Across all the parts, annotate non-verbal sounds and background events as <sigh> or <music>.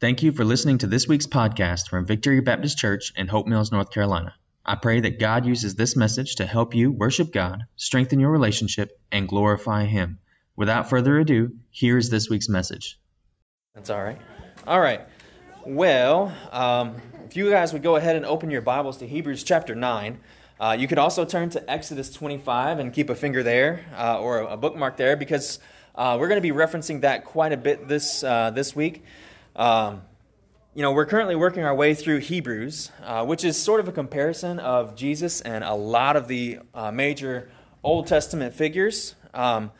Thank you for listening to this week's podcast from Victory Baptist Church in Hope Mills, North Carolina. I pray that God uses this message to help you worship God, strengthen your relationship, and glorify Him. Without further ado, here is this week's message. That's all right. All right. Well, um, if you guys would go ahead and open your Bibles to Hebrews chapter 9, uh, you could also turn to Exodus 25 and keep a finger there uh, or a bookmark there because uh, we're going to be referencing that quite a bit this, uh, this week. Um, you know, we're currently working our way through Hebrews, uh, which is sort of a comparison of Jesus and a lot of the uh, major Old Testament figures. Um,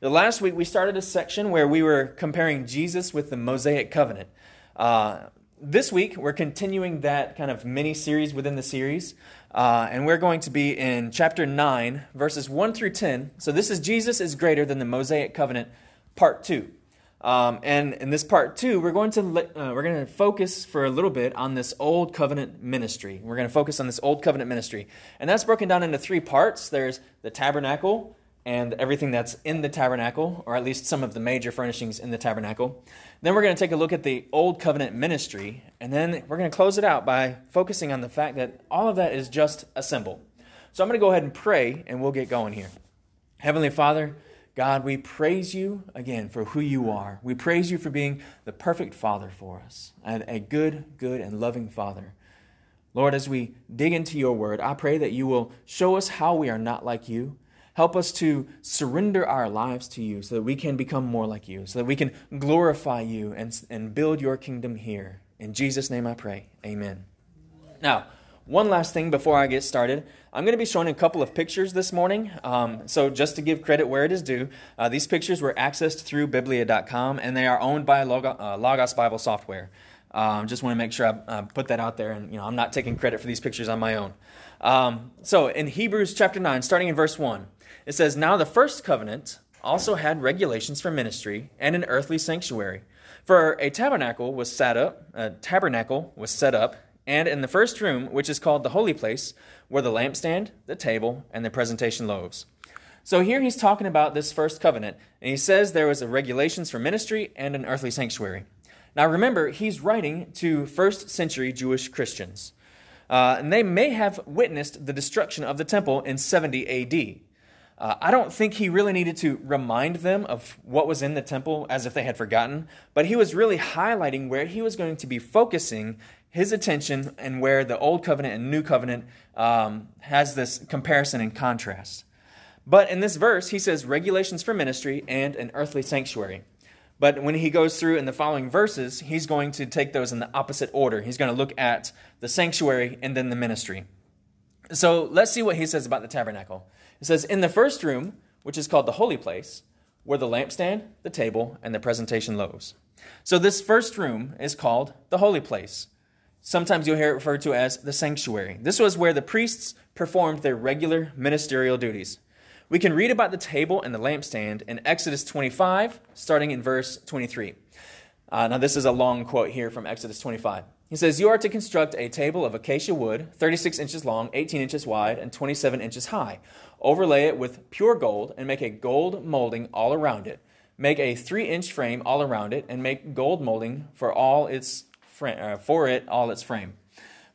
the last week we started a section where we were comparing Jesus with the Mosaic covenant. Uh, this week we're continuing that kind of mini series within the series, uh, and we're going to be in chapter 9, verses 1 through 10. So this is Jesus is greater than the Mosaic covenant, part 2. Um, and in this part two, we're going to uh, we're going to focus for a little bit on this old covenant ministry. We're going to focus on this old covenant ministry, and that's broken down into three parts. There's the tabernacle and everything that's in the tabernacle, or at least some of the major furnishings in the tabernacle. Then we're going to take a look at the old covenant ministry, and then we're going to close it out by focusing on the fact that all of that is just a symbol. So I'm going to go ahead and pray, and we'll get going here. Heavenly Father. God, we praise you again for who you are. We praise you for being the perfect Father for us, and a good, good, and loving Father. Lord, as we dig into your word, I pray that you will show us how we are not like you. Help us to surrender our lives to you so that we can become more like you, so that we can glorify you and, and build your kingdom here. In Jesus' name I pray. Amen. Now, one last thing before I get started. I'm going to be showing a couple of pictures this morning. Um, so, just to give credit where it is due, uh, these pictures were accessed through Biblia.com and they are owned by Logos, uh, Logos Bible Software. Um, just want to make sure I uh, put that out there, and you know I'm not taking credit for these pictures on my own. Um, so, in Hebrews chapter 9, starting in verse 1, it says, Now the first covenant also had regulations for ministry and an earthly sanctuary. For a tabernacle was set up, a tabernacle was set up and in the first room, which is called the holy place, were the lampstand, the table, and the presentation loaves. So here he's talking about this first covenant, and he says there was a regulations for ministry and an earthly sanctuary. Now remember, he's writing to first century Jewish Christians. Uh, and they may have witnessed the destruction of the temple in 70 AD. Uh, I don't think he really needed to remind them of what was in the temple as if they had forgotten, but he was really highlighting where he was going to be focusing his attention and where the Old Covenant and New Covenant um, has this comparison and contrast. But in this verse, he says regulations for ministry and an earthly sanctuary. But when he goes through in the following verses, he's going to take those in the opposite order. He's going to look at the sanctuary and then the ministry. So let's see what he says about the tabernacle. It says, In the first room, which is called the holy place, were the lampstand, the table, and the presentation loaves. So this first room is called the holy place. Sometimes you'll hear it referred to as the sanctuary. This was where the priests performed their regular ministerial duties. We can read about the table and the lampstand in Exodus 25, starting in verse 23. Uh, now, this is a long quote here from Exodus 25. He says, You are to construct a table of acacia wood, 36 inches long, 18 inches wide, and 27 inches high. Overlay it with pure gold, and make a gold molding all around it. Make a three inch frame all around it, and make gold molding for all its uh, for it all its frame.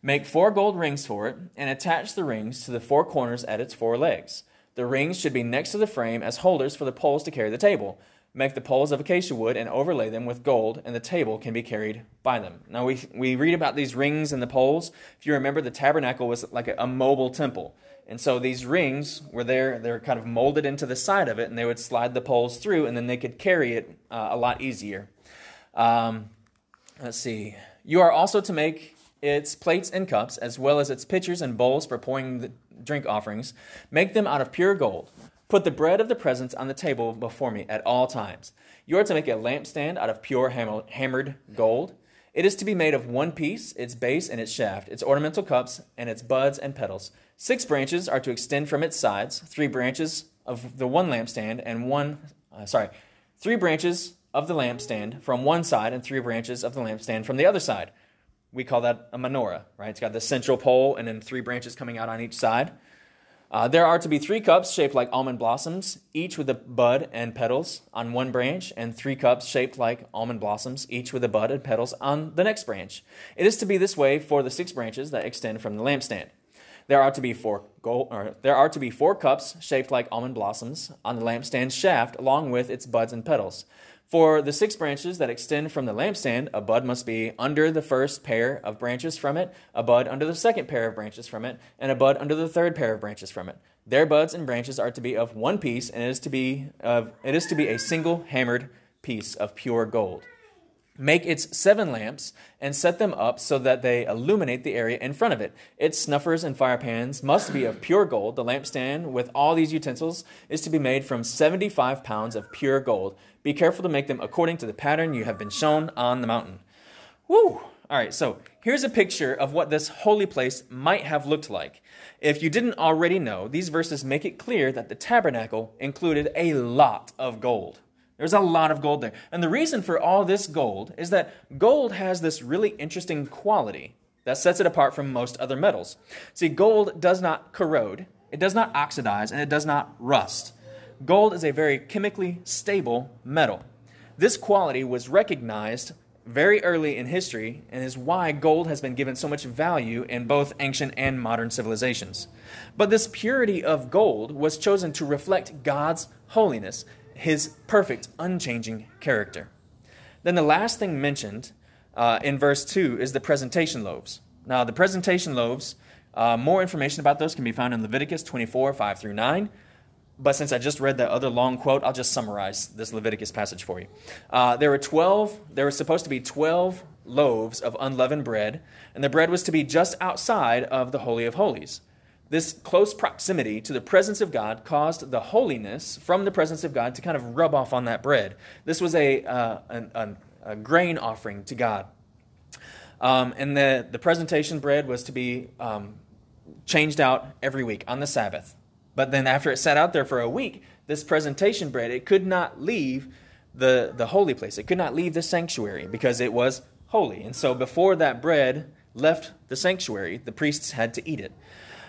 Make four gold rings for it, and attach the rings to the four corners at its four legs. The rings should be next to the frame as holders for the poles to carry the table. Make the poles of acacia wood and overlay them with gold, and the table can be carried by them. Now, we, we read about these rings and the poles. If you remember, the tabernacle was like a, a mobile temple. And so these rings were there, they're kind of molded into the side of it, and they would slide the poles through, and then they could carry it uh, a lot easier. Um, let's see. You are also to make its plates and cups, as well as its pitchers and bowls for pouring the drink offerings. Make them out of pure gold. Put the bread of the presence on the table before me at all times. You are to make a lampstand out of pure hammered gold. It is to be made of one piece, its base and its shaft, its ornamental cups, and its buds and petals. Six branches are to extend from its sides, three branches of the one lampstand, and one, uh, sorry, three branches of the lampstand from one side and three branches of the lampstand from the other side. We call that a menorah, right? It's got the central pole and then three branches coming out on each side. Uh, there are to be three cups shaped like almond blossoms, each with a bud and petals on one branch, and three cups shaped like almond blossoms, each with a bud and petals on the next branch. It is to be this way for the six branches that extend from the lampstand. There are to be four gold, or there are to be four cups shaped like almond blossoms on the lampstand shaft, along with its buds and petals. For the six branches that extend from the lampstand, a bud must be under the first pair of branches from it, a bud under the second pair of branches from it, and a bud under the third pair of branches from it. Their buds and branches are to be of one piece, and it is to be of it is to be a single hammered piece of pure gold. Make its seven lamps and set them up so that they illuminate the area in front of it. Its snuffers and fire pans must be of pure gold. The lampstand with all these utensils is to be made from 75 pounds of pure gold. Be careful to make them according to the pattern you have been shown on the mountain. Woo! All right, so here's a picture of what this holy place might have looked like. If you didn't already know, these verses make it clear that the tabernacle included a lot of gold. There's a lot of gold there. And the reason for all this gold is that gold has this really interesting quality that sets it apart from most other metals. See, gold does not corrode, it does not oxidize, and it does not rust. Gold is a very chemically stable metal. This quality was recognized very early in history and is why gold has been given so much value in both ancient and modern civilizations. But this purity of gold was chosen to reflect God's holiness his perfect, unchanging character. Then the last thing mentioned uh, in verse 2 is the presentation loaves. Now, the presentation loaves, uh, more information about those can be found in Leviticus 24, 5 through 9. But since I just read that other long quote, I'll just summarize this Leviticus passage for you. Uh, there were 12, there were supposed to be 12 loaves of unleavened bread, and the bread was to be just outside of the Holy of Holies. This close proximity to the presence of God caused the holiness from the presence of God to kind of rub off on that bread. This was a, uh, a, a grain offering to God. Um, and the, the presentation bread was to be um, changed out every week on the Sabbath. But then after it sat out there for a week, this presentation bread, it could not leave the, the holy place. It could not leave the sanctuary because it was holy. And so before that bread left the sanctuary, the priests had to eat it.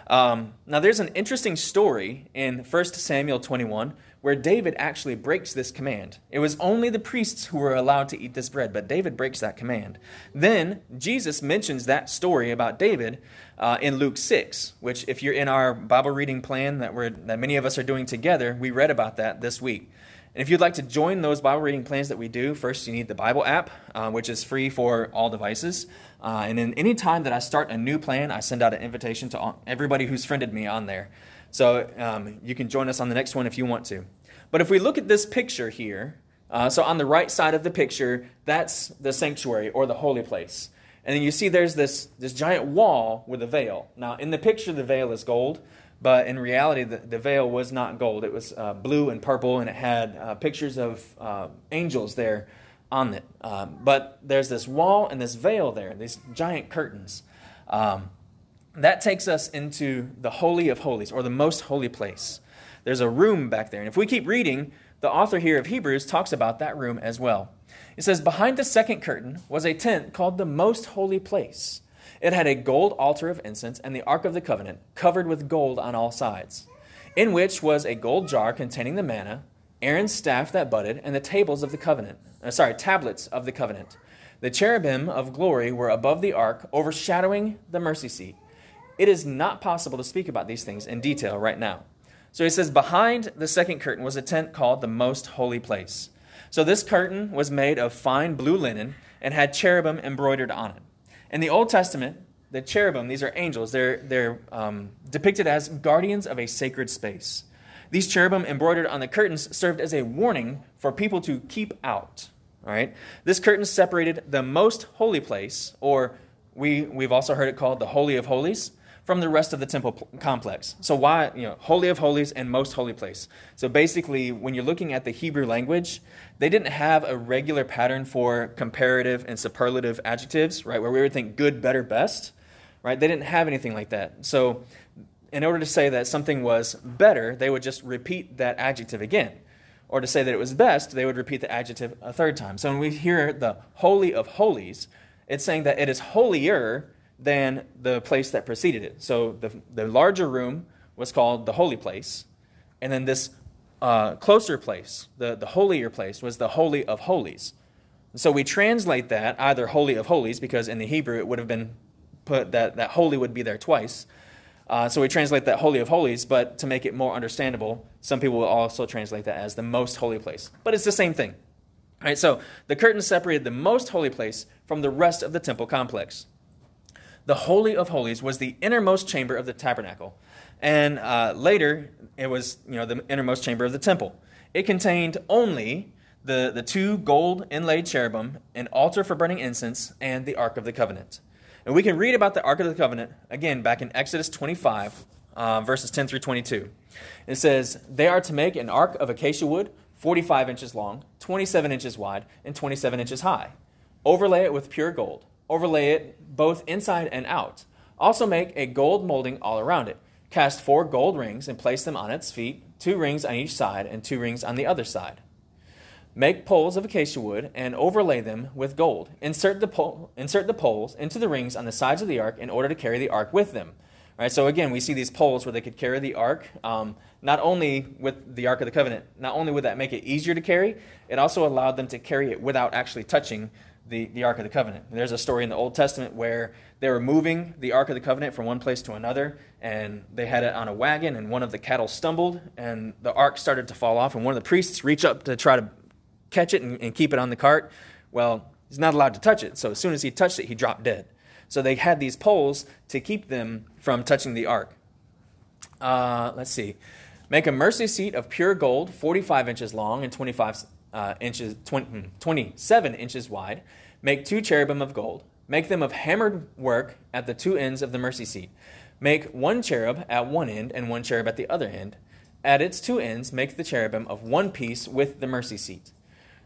Um, now, there's an interesting story in 1 Samuel 21 where David actually breaks this command. It was only the priests who were allowed to eat this bread, but David breaks that command. Then Jesus mentions that story about David uh, in Luke 6, which, if you're in our Bible reading plan that, we're, that many of us are doing together, we read about that this week. And if you'd like to join those Bible reading plans that we do, first you need the Bible app, uh, which is free for all devices. Uh, and then any time that I start a new plan, I send out an invitation to everybody who's friended me on there. So um, you can join us on the next one if you want to. But if we look at this picture here, uh, so on the right side of the picture, that's the sanctuary or the holy place. And then you see there's this, this giant wall with a veil. Now, in the picture, the veil is gold. But in reality, the, the veil was not gold. It was uh, blue and purple, and it had uh, pictures of uh, angels there on it. Um, but there's this wall and this veil there, these giant curtains. Um, that takes us into the Holy of Holies, or the most holy place. There's a room back there. And if we keep reading, the author here of Hebrews talks about that room as well. It says, Behind the second curtain was a tent called the most holy place it had a gold altar of incense and the Ark of the Covenant, covered with gold on all sides, in which was a gold jar containing the manna, Aaron's staff that budded, and the tables of the covenant. Uh, sorry, tablets of the covenant. The cherubim of glory were above the ark, overshadowing the mercy seat. It is not possible to speak about these things in detail right now. So he says, behind the second curtain was a tent called the most holy place. So this curtain was made of fine blue linen and had cherubim embroidered on it. In the Old Testament, the cherubim, these are angels, they're, they're um, depicted as guardians of a sacred space. These cherubim embroidered on the curtains served as a warning for people to keep out. All right? This curtain separated the most holy place, or we, we've also heard it called the Holy of Holies, from the rest of the temple complex. So why, you know, holy of holies and most holy place. So basically, when you're looking at the Hebrew language, they didn't have a regular pattern for comparative and superlative adjectives, right? Where we would think good, better, best, right? They didn't have anything like that. So in order to say that something was better, they would just repeat that adjective again. Or to say that it was best, they would repeat the adjective a third time. So when we hear the holy of holies, it's saying that it is holier than the place that preceded it. So the, the larger room was called the holy place. And then this uh, closer place, the, the holier place, was the Holy of Holies. So we translate that either Holy of Holies, because in the Hebrew it would have been put that, that holy would be there twice. Uh, so we translate that Holy of Holies, but to make it more understandable, some people will also translate that as the most holy place. But it's the same thing. All right, so the curtain separated the most holy place from the rest of the temple complex. The Holy of Holies was the innermost chamber of the tabernacle, and uh, later it was you know the innermost chamber of the temple. It contained only the, the two gold inlaid cherubim, an altar for burning incense, and the Ark of the Covenant. And we can read about the Ark of the Covenant again back in Exodus 25, uh, verses 10 through 22. It says, They are to make an ark of acacia wood, 45 inches long, 27 inches wide, and 27 inches high. Overlay it with pure gold. Overlay it both inside and out. Also make a gold molding all around it. Cast four gold rings and place them on its feet, two rings on each side and two rings on the other side. Make poles of acacia wood and overlay them with gold. Insert the, pole, insert the poles into the rings on the sides of the ark in order to carry the ark with them. Right, so again, we see these poles where they could carry the ark. Um, not only with the ark of the covenant, not only would that make it easier to carry, it also allowed them to carry it without actually touching the, the ark of the covenant. There's a story in the Old Testament where they were moving the ark of the covenant from one place to another, and they had it on a wagon, and one of the cattle stumbled, and the ark started to fall off, and one of the priests reached up to try to catch it and, and keep it on the cart. Well, he's not allowed to touch it. So as soon as he touched it, he dropped dead. So they had these poles to keep them from touching the ark. Uh, let's see. Make a mercy seat of pure gold, 45 inches long and 25 uh, inches, 20, hmm, 27 inches wide. Make two cherubim of gold. Make them of hammered work at the two ends of the mercy seat. Make one cherub at one end and one cherub at the other end. At its two ends, make the cherubim of one piece with the mercy seat.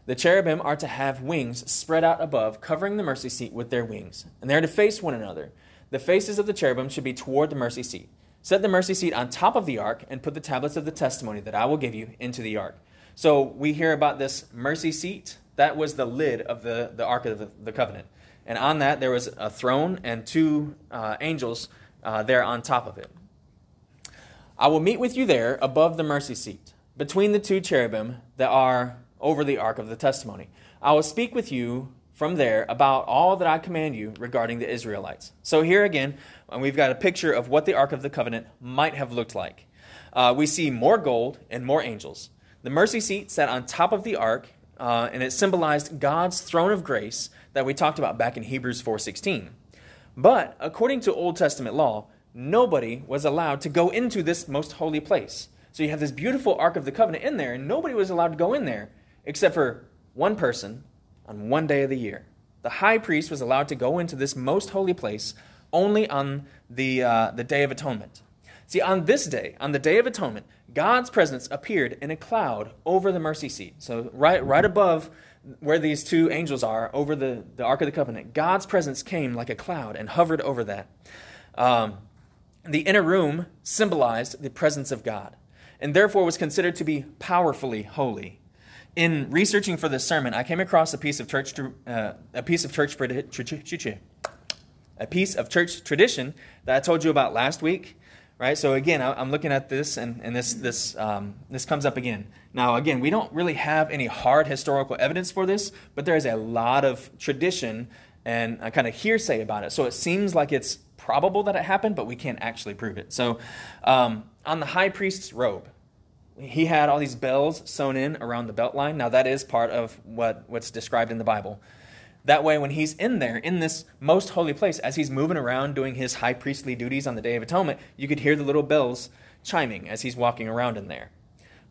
The cherubim are to have wings spread out above, covering the mercy seat with their wings, and they are to face one another. The faces of the cherubim should be toward the mercy seat. Set the mercy seat on top of the ark, and put the tablets of the testimony that I will give you into the ark. So we hear about this mercy seat. That was the lid of the, the ark of the, the covenant. And on that, there was a throne and two uh, angels uh, there on top of it. I will meet with you there above the mercy seat, between the two cherubim that are over the ark of the testimony. I will speak with you from there about all that I command you regarding the Israelites. So, here again, uh, we've got a picture of what the Ark of the Covenant might have looked like. Uh, we see more gold and more angels. The mercy seat sat on top of the ark, uh, and it symbolized God's throne of grace that we talked about back in Hebrews 4:16. But according to Old Testament law, nobody was allowed to go into this most holy place. So you have this beautiful Ark of the Covenant in there, and nobody was allowed to go in there except for one person on one day of the year. The high priest was allowed to go into this most holy place only on the, uh, the Day of Atonement. See, on this day, on the Day of Atonement, God's presence appeared in a cloud over the mercy seat. So, right, right above where these two angels are, over the, the Ark of the Covenant, God's presence came like a cloud and hovered over that. Um, the inner room symbolized the presence of God and therefore was considered to be powerfully holy in researching for this sermon, I came across a piece of church uh, a piece of church a piece of church tradition that I told you about last week. Right. So again, I'm looking at this, and, and this this um, this comes up again. Now, again, we don't really have any hard historical evidence for this, but there is a lot of tradition and a kind of hearsay about it. So it seems like it's probable that it happened, but we can't actually prove it. So, um, on the high priest's robe, he had all these bells sewn in around the belt line. Now, that is part of what, what's described in the Bible. That way, when he's in there, in this most holy place, as he's moving around doing his high priestly duties on the Day of Atonement, you could hear the little bells chiming as he's walking around in there.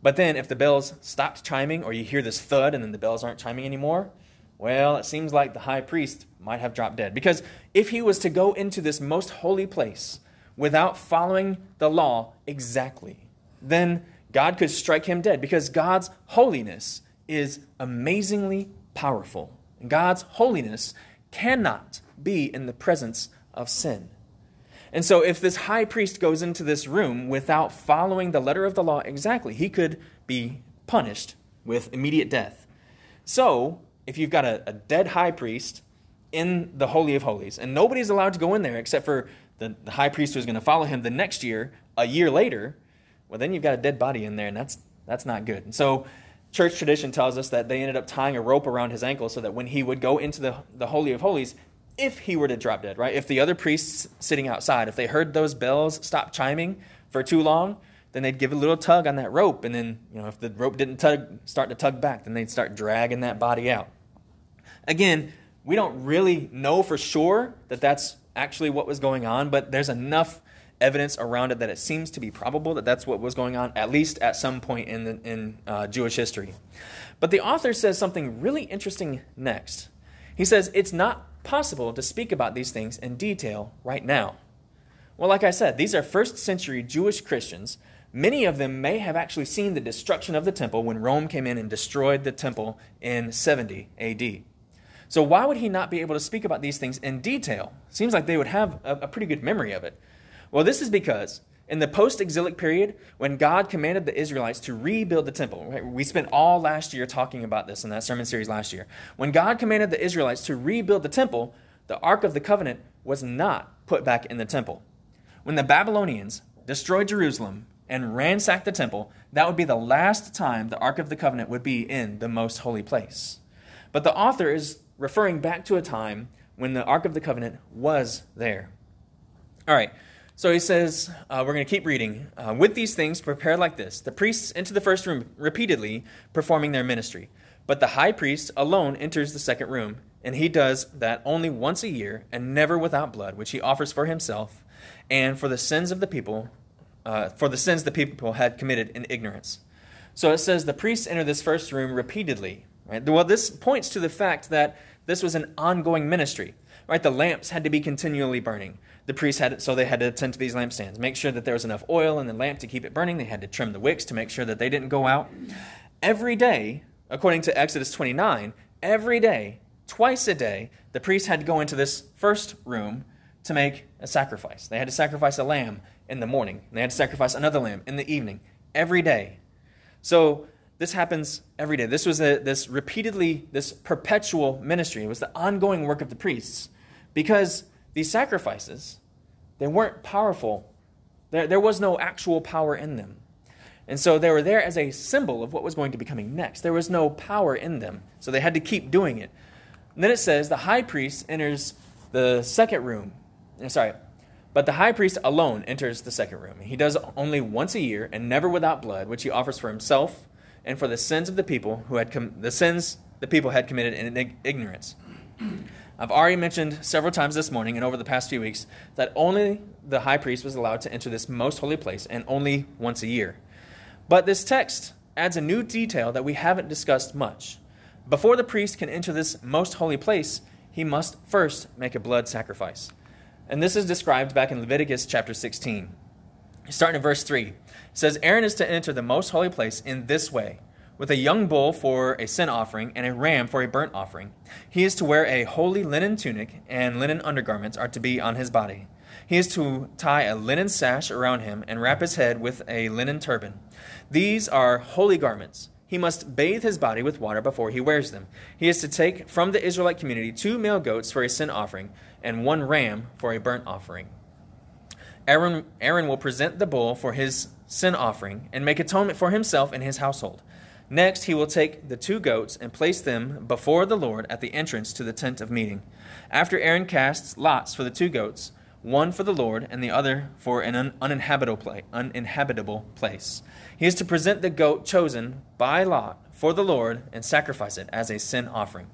But then, if the bells stopped chiming, or you hear this thud and then the bells aren't chiming anymore, well, it seems like the high priest might have dropped dead. Because if he was to go into this most holy place without following the law exactly, then God could strike him dead because God's holiness is amazingly powerful. God's holiness cannot be in the presence of sin. And so, if this high priest goes into this room without following the letter of the law exactly, he could be punished with immediate death. So, if you've got a, a dead high priest in the Holy of Holies, and nobody's allowed to go in there except for the, the high priest who's going to follow him the next year a year later, well, then you've got a dead body in there, and that's, that's not good. And so, church tradition tells us that they ended up tying a rope around his ankle so that when he would go into the, the Holy of Holies, if he were to drop dead, right? If the other priests sitting outside, if they heard those bells stop chiming for too long, then they'd give a little tug on that rope. And then, you know, if the rope didn't tug, start to tug back, then they'd start dragging that body out. Again, we don't really know for sure that that's actually what was going on, but there's enough evidence around it that it seems to be probable that that's what was going on, at least at some point in, the, in uh, Jewish history. But the author says something really interesting next. He says, It's not possible to speak about these things in detail right now. Well, like I said, these are first century Jewish Christians. Many of them may have actually seen the destruction of the temple when Rome came in and destroyed the temple in 70 AD. So, why would he not be able to speak about these things in detail? Seems like they would have a, a pretty good memory of it. Well, this is because in the post exilic period, when God commanded the Israelites to rebuild the temple, right? we spent all last year talking about this in that sermon series last year. When God commanded the Israelites to rebuild the temple, the Ark of the Covenant was not put back in the temple. When the Babylonians destroyed Jerusalem and ransacked the temple, that would be the last time the Ark of the Covenant would be in the most holy place. But the author is referring back to a time when the Ark of the Covenant was there. All right. So he says, uh, we're going to keep reading. Uh, With these things prepared like this, the priests enter the first room repeatedly, performing their ministry. But the high priest alone enters the second room, and he does that only once a year, and never without blood, which he offers for himself and for the sins of the people, uh, for the sins the people had committed in ignorance. So it says the priests enter this first room repeatedly. Right? Well, this points to the fact that this was an ongoing ministry. Right? The lamps had to be continually burning the priests had so they had to attend to these lampstands, make sure that there was enough oil in the lamp to keep it burning. They had to trim the wicks to make sure that they didn't go out. Every day, according to Exodus 29, every day, twice a day, the priests had to go into this first room to make a sacrifice. They had to sacrifice a lamb in the morning, and they had to sacrifice another lamb in the evening, every day. So this happens every day. This was a, this repeatedly, this perpetual ministry. It was the ongoing work of the priests because these sacrifices, they weren't powerful. There, there was no actual power in them. And so they were there as a symbol of what was going to be coming next. There was no power in them. So they had to keep doing it. And then it says the high priest enters the second room. Eh, sorry, but the high priest alone enters the second room. He does only once a year and never without blood, which he offers for himself and for the sins of the people who had com- the sins the people had committed in ignorance. I've already mentioned several times this morning and over the past few weeks that only the high priest was allowed to enter this most holy place and only once a year. But this text adds a new detail that we haven't discussed much. Before the priest can enter this most holy place, he must first make a blood sacrifice. And this is described back in Leviticus chapter 16. Starting in verse 3, it says, Aaron is to enter the most holy place in this way with a young bull for a sin offering and a ram for a burnt offering. He is to wear a holy linen tunic, and linen undergarments are to be on his body. He is to tie a linen sash around him and wrap his head with a linen turban. These are holy garments. He must bathe his body with water before he wears them. He is to take from the Israelite community two male goats for a sin offering and one ram for a burnt offering. Aaron, Aaron will present the bull for his sin offering and make atonement for himself and his household. Next, he will take the two goats and place them before the Lord at the entrance to the tent of meeting. After Aaron casts lots for the two goats, one for the Lord and the other for an uninhabitable place, he is to present the goat chosen by lot for the Lord and sacrifice it as a sin offering.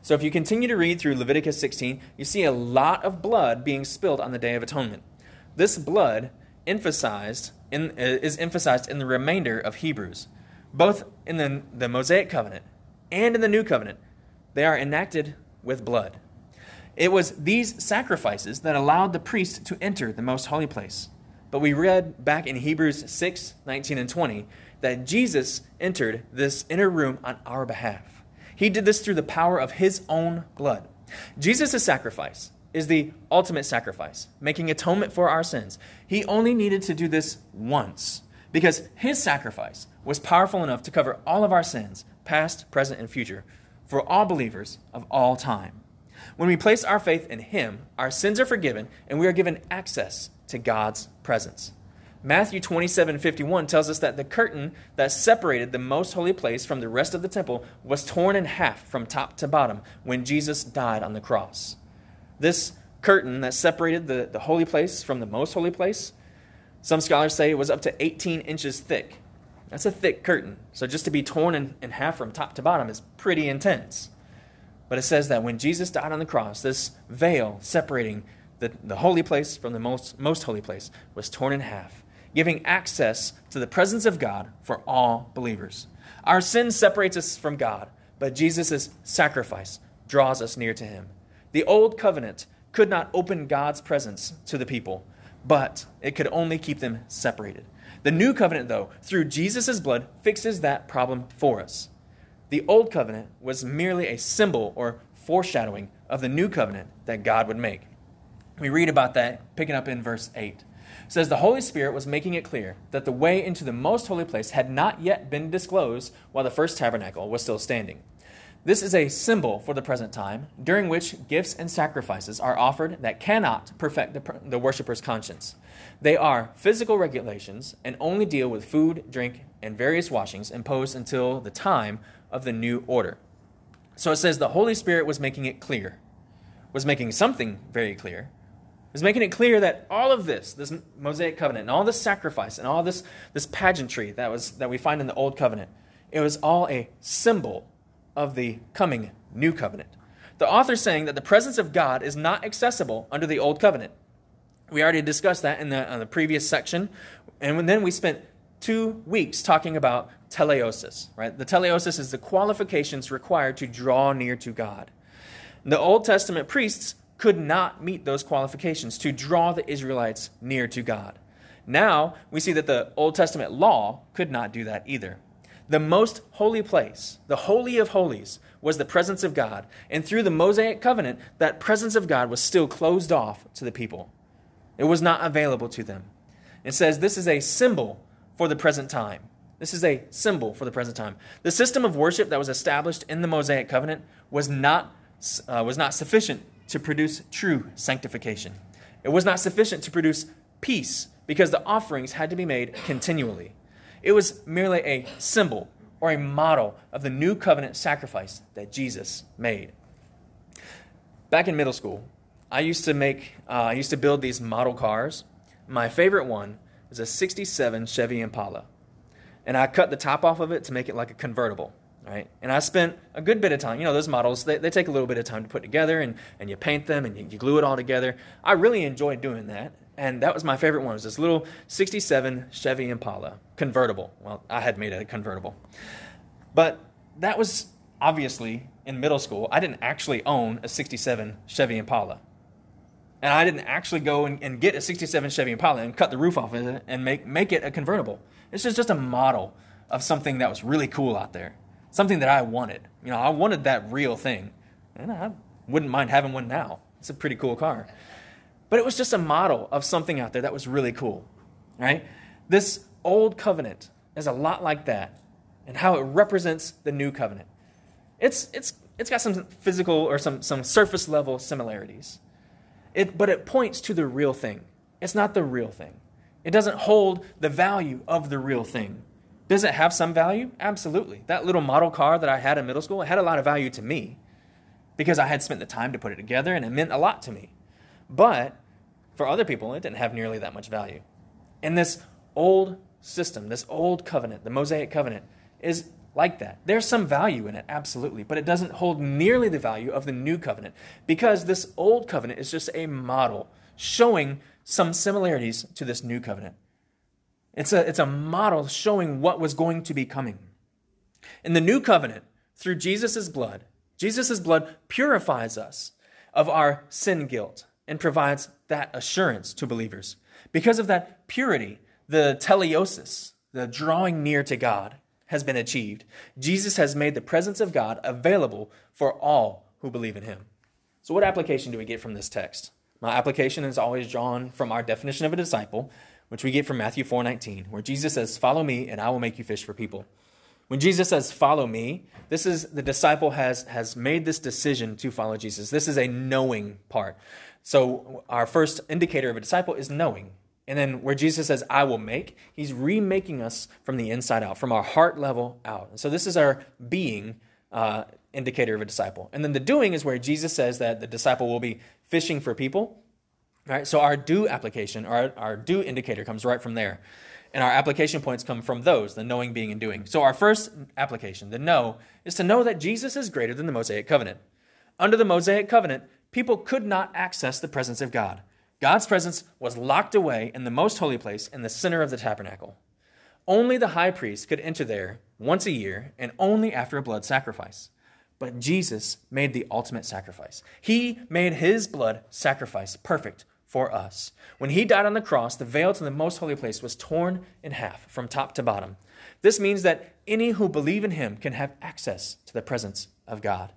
So if you continue to read through Leviticus 16, you see a lot of blood being spilled on the Day of Atonement. This blood emphasized in, uh, is emphasized in the remainder of Hebrews both in the, the Mosaic covenant and in the New covenant, they are enacted with blood. It was these sacrifices that allowed the priest to enter the most holy place. But we read back in Hebrews 6 19 and 20 that Jesus entered this inner room on our behalf. He did this through the power of his own blood. Jesus' sacrifice is the ultimate sacrifice, making atonement for our sins. He only needed to do this once because his sacrifice was powerful enough to cover all of our sins, past, present, and future, for all believers of all time. When we place our faith in him, our sins are forgiven and we are given access to God's presence. Matthew 27 51 tells us that the curtain that separated the most holy place from the rest of the temple was torn in half from top to bottom when Jesus died on the cross. This curtain that separated the, the holy place from the most holy place, some scholars say it was up to 18 inches thick. That's a thick curtain. So just to be torn in, in half from top to bottom is pretty intense. But it says that when Jesus died on the cross, this veil separating the, the holy place from the most, most holy place was torn in half giving access to the presence of God for all believers. Our sin separates us from God, but Jesus' sacrifice draws us near to Him. The old covenant could not open God's presence to the people, but it could only keep them separated. The new covenant, though, through Jesus' blood, fixes that problem for us. The old covenant was merely a symbol or foreshadowing of the new covenant that God would make. We read about that picking up in verse 8 says the Holy Spirit was making it clear that the way into the most holy place had not yet been disclosed while the first tabernacle was still standing. This is a symbol for the present time, during which gifts and sacrifices are offered that cannot perfect the, the worshiper's conscience. They are physical regulations and only deal with food, drink, and various washings imposed until the time of the new order. So it says the Holy Spirit was making it clear, was making something very clear, is making it clear that all of this, this Mosaic covenant, and all this sacrifice, and all this, this pageantry that, was, that we find in the Old Covenant, it was all a symbol of the coming new covenant. The author saying that the presence of God is not accessible under the Old Covenant. We already discussed that in the, the previous section, and then we spent two weeks talking about teleosis. Right? The teleosis is the qualifications required to draw near to God. The Old Testament priests could not meet those qualifications to draw the Israelites near to God. Now we see that the Old Testament law could not do that either. The most holy place, the Holy of Holies, was the presence of God. And through the Mosaic covenant, that presence of God was still closed off to the people. It was not available to them. It says this is a symbol for the present time. This is a symbol for the present time. The system of worship that was established in the Mosaic covenant was not, uh, was not sufficient to produce true sanctification. It was not sufficient to produce peace because the offerings had to be made continually. It was merely a symbol or a model of the new covenant sacrifice that Jesus made. Back in middle school, I used to make, uh, I used to build these model cars. My favorite one is a 67 Chevy Impala. And I cut the top off of it to make it like a convertible right? And I spent a good bit of time. You know, those models, they, they take a little bit of time to put together, and, and you paint them, and you, you glue it all together. I really enjoyed doing that, and that was my favorite one. It was this little 67 Chevy Impala convertible. Well, I had made it a convertible. But that was obviously in middle school. I didn't actually own a 67 Chevy Impala. And I didn't actually go and, and get a 67 Chevy Impala and cut the roof off of it and make, make it a convertible. It's just, just a model of something that was really cool out there something that I wanted. You know, I wanted that real thing. And I wouldn't mind having one now. It's a pretty cool car. But it was just a model of something out there that was really cool, right? This old covenant is a lot like that and how it represents the new covenant. It's, it's, it's got some physical or some, some surface level similarities, it, but it points to the real thing. It's not the real thing. It doesn't hold the value of the real thing. Does it have some value? Absolutely. That little model car that I had in middle school, it had a lot of value to me because I had spent the time to put it together and it meant a lot to me. But for other people, it didn't have nearly that much value. And this old system, this old covenant, the Mosaic covenant, is like that. There's some value in it, absolutely, but it doesn't hold nearly the value of the new covenant because this old covenant is just a model showing some similarities to this new covenant. It's a, it's a model showing what was going to be coming. In the new covenant, through Jesus' blood, Jesus' blood purifies us of our sin guilt and provides that assurance to believers. Because of that purity, the teleosis, the drawing near to God, has been achieved. Jesus has made the presence of God available for all who believe in him. So, what application do we get from this text? My application is always drawn from our definition of a disciple, which we get from Matthew 4:19, where Jesus says, "Follow me and I will make you fish for people." When Jesus says, "Follow me," this is the disciple has has made this decision to follow Jesus. This is a knowing part. So our first indicator of a disciple is knowing. And then where Jesus says, I will make, he's remaking us from the inside out, from our heart level out. And so this is our being uh, indicator of a disciple. And then the doing is where Jesus says that the disciple will be fishing for people. Right, so our do application, our, our do indicator comes right from there. And our application points come from those, the knowing, being, and doing. So our first application, the know, is to know that Jesus is greater than the Mosaic covenant. Under the Mosaic covenant, people could not access the presence of God. God's presence was locked away in the most holy place in the center of the tabernacle. Only the high priest could enter there once a year and only after a blood sacrifice. But Jesus made the ultimate sacrifice. He made his blood sacrifice perfect for us. When he died on the cross, the veil to the most holy place was torn in half from top to bottom. This means that any who believe in him can have access to the presence of God.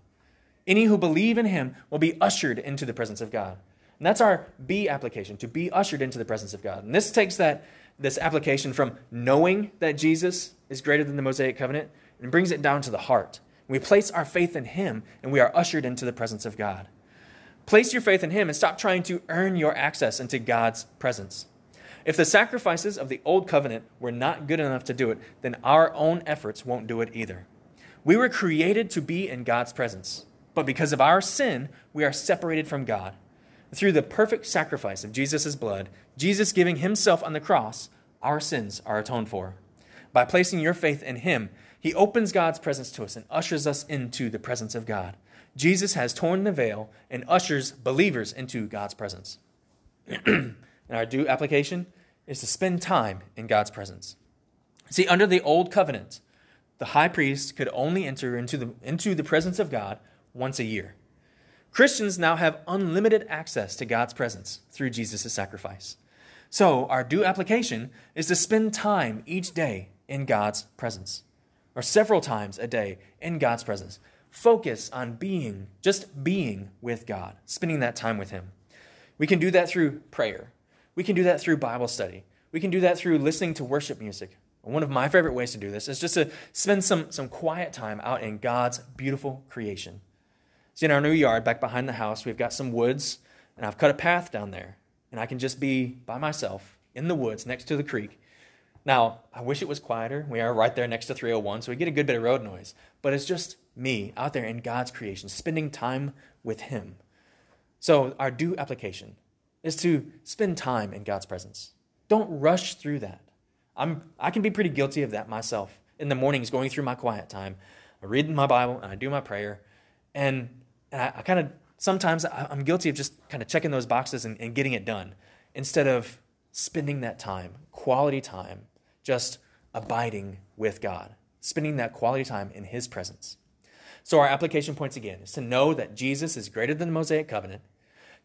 Any who believe in him will be ushered into the presence of God. And that's our be application, to be ushered into the presence of God. And this takes that this application from knowing that Jesus is greater than the Mosaic covenant and brings it down to the heart. We place our faith in him and we are ushered into the presence of God. Place your faith in him and stop trying to earn your access into God's presence. If the sacrifices of the old covenant were not good enough to do it, then our own efforts won't do it either. We were created to be in God's presence, but because of our sin, we are separated from God. Through the perfect sacrifice of Jesus' blood, Jesus giving himself on the cross, our sins are atoned for. By placing your faith in him, he opens God's presence to us and ushers us into the presence of God. Jesus has torn the veil and ushers believers into God's presence. <clears throat> and our do application is to spend time in God's presence. See, under the old covenant, the high priest could only enter into the, into the presence of God once a year. Christians now have unlimited access to God's presence through Jesus' sacrifice. So, our do application is to spend time each day in God's presence, or several times a day in God's presence. Focus on being, just being with God, spending that time with Him. We can do that through prayer. We can do that through Bible study. We can do that through listening to worship music. One of my favorite ways to do this is just to spend some, some quiet time out in God's beautiful creation. See, in our new yard back behind the house, we've got some woods, and I've cut a path down there, and I can just be by myself in the woods next to the creek. Now, I wish it was quieter. We are right there next to 301, so we get a good bit of road noise. But it's just me out there in God's creation, spending time with Him. So, our do application is to spend time in God's presence. Don't rush through that. I'm, I can be pretty guilty of that myself. In the mornings, going through my quiet time, I read my Bible and I do my prayer, and and I, I kind of sometimes I, am guilty of just kind of checking those boxes and, and getting it done instead of spending that time, quality time, just abiding with God, spending that quality time in His presence. So, our application points again is to know that Jesus is greater than the Mosaic covenant,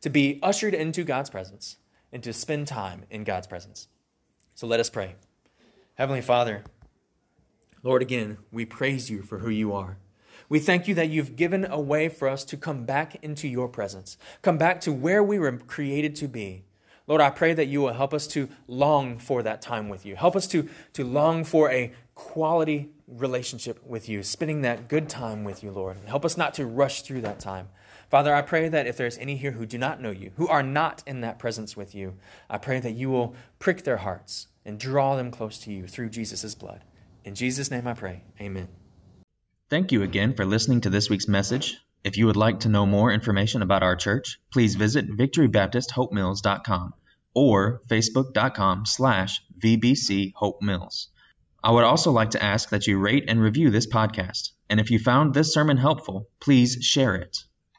to be ushered into God's presence, and to spend time in God's presence. So, let us pray. Heavenly Father, Lord, again, we praise you for who you are. We thank you that you've given a way for us to come back into your presence, come back to where we were created to be. Lord, I pray that you will help us to long for that time with you. Help us to, to long for a quality relationship with you, spending that good time with you, Lord. Help us not to rush through that time. Father, I pray that if there's any here who do not know you, who are not in that presence with you, I pray that you will prick their hearts and draw them close to you through Jesus' blood. In Jesus' name I pray. Amen. Thank you again for listening to this week's message. If you would like to know more information about our church, please visit victorybaptisthopemills.com or facebook.com slash vbchopemills. I would also like to ask that you rate and review this podcast. And if you found this sermon helpful, please share it.